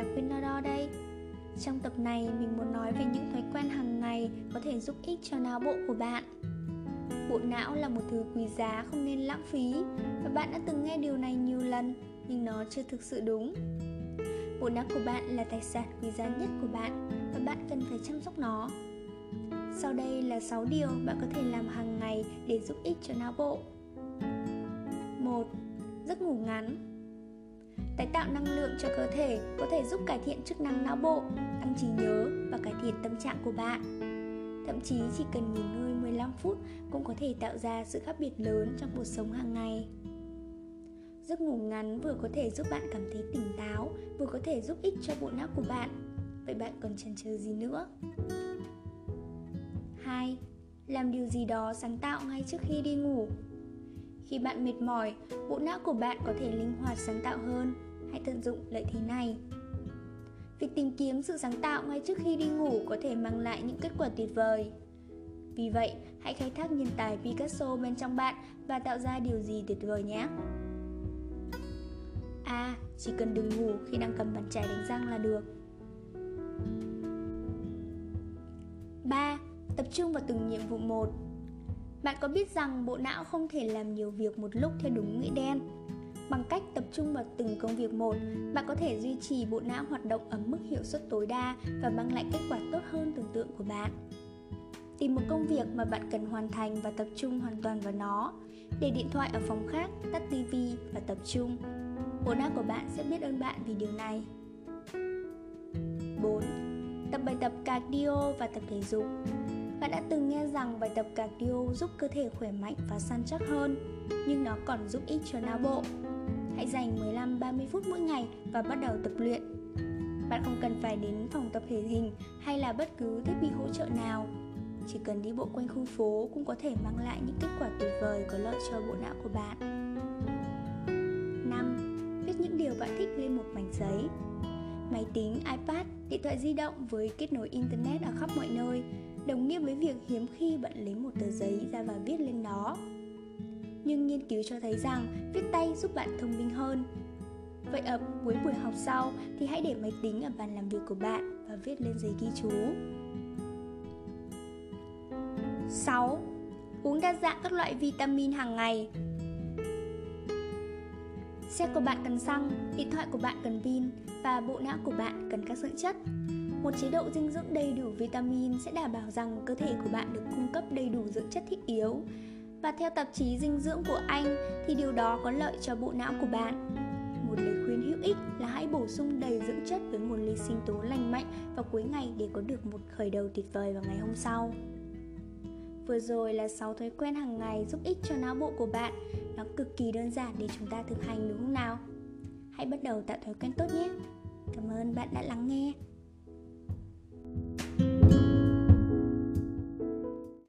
là Quinado đây. Trong tập này, mình muốn nói về những thói quen hàng ngày có thể giúp ích cho não bộ của bạn. Bộ não là một thứ quý giá không nên lãng phí và bạn đã từng nghe điều này nhiều lần, nhưng nó chưa thực sự đúng. Bộ não của bạn là tài sản quý giá nhất của bạn và bạn cần phải chăm sóc nó. Sau đây là 6 điều bạn có thể làm hàng ngày để giúp ích cho não bộ. 1. Giấc ngủ ngắn Tái tạo năng lượng cho cơ thể có thể giúp cải thiện chức năng não bộ, tăng trí nhớ và cải thiện tâm trạng của bạn. Thậm chí chỉ cần nghỉ ngơi 15 phút cũng có thể tạo ra sự khác biệt lớn trong cuộc sống hàng ngày. Giấc ngủ ngắn vừa có thể giúp bạn cảm thấy tỉnh táo, vừa có thể giúp ích cho bộ não của bạn. Vậy bạn còn chần chờ gì nữa? 2. Làm điều gì đó sáng tạo ngay trước khi đi ngủ. Khi bạn mệt mỏi, bộ não của bạn có thể linh hoạt sáng tạo hơn. Hãy tận dụng lợi thế này. Việc tìm kiếm sự sáng tạo ngay trước khi đi ngủ có thể mang lại những kết quả tuyệt vời. Vì vậy, hãy khai thác nhân tài Picasso bên trong bạn và tạo ra điều gì tuyệt vời nhé. A. À, chỉ cần đừng ngủ khi đang cầm bàn chải đánh răng là được. 3. Tập trung vào từng nhiệm vụ một. Bạn có biết rằng bộ não không thể làm nhiều việc một lúc theo đúng nghĩa đen? Bằng cách tập trung vào từng công việc một, bạn có thể duy trì bộ não hoạt động ở mức hiệu suất tối đa và mang lại kết quả tốt hơn tưởng tượng của bạn. Tìm một công việc mà bạn cần hoàn thành và tập trung hoàn toàn vào nó. Để điện thoại ở phòng khác, tắt TV và tập trung. Bộ não của bạn sẽ biết ơn bạn vì điều này. 4. Tập bài tập cardio và tập thể dục bạn đã từng nghe rằng bài tập cardio giúp cơ thể khỏe mạnh và săn chắc hơn, nhưng nó còn giúp ích cho não bộ. Hãy dành 15-30 phút mỗi ngày và bắt đầu tập luyện. Bạn không cần phải đến phòng tập thể hình hay là bất cứ thiết bị hỗ trợ nào. Chỉ cần đi bộ quanh khu phố cũng có thể mang lại những kết quả tuyệt vời có lợi cho bộ não của bạn. 5. Viết những điều bạn thích lên một mảnh giấy. Máy tính, iPad, điện thoại di động với kết nối Internet ở khắp mọi nơi đồng nghĩa với việc hiếm khi bạn lấy một tờ giấy ra và viết lên nó nhưng nghiên cứu cho thấy rằng viết tay giúp bạn thông minh hơn. Vậy ở cuối buổi học sau thì hãy để máy tính ở bàn làm việc của bạn và viết lên giấy ghi chú. 6. Uống đa dạng các loại vitamin hàng ngày. Xe của bạn cần xăng, điện thoại của bạn cần pin và bộ não của bạn cần các dưỡng chất một chế độ dinh dưỡng đầy đủ vitamin sẽ đảm bảo rằng cơ thể của bạn được cung cấp đầy đủ dưỡng chất thiết yếu. Và theo tạp chí dinh dưỡng của Anh thì điều đó có lợi cho bộ não của bạn. Một lời khuyên hữu ích là hãy bổ sung đầy dưỡng chất với một ly sinh tố lành mạnh vào cuối ngày để có được một khởi đầu tuyệt vời vào ngày hôm sau. Vừa rồi là 6 thói quen hàng ngày giúp ích cho não bộ của bạn. Nó cực kỳ đơn giản để chúng ta thực hành, đúng không nào? Hãy bắt đầu tạo thói quen tốt nhé. Cảm ơn bạn đã lắng nghe.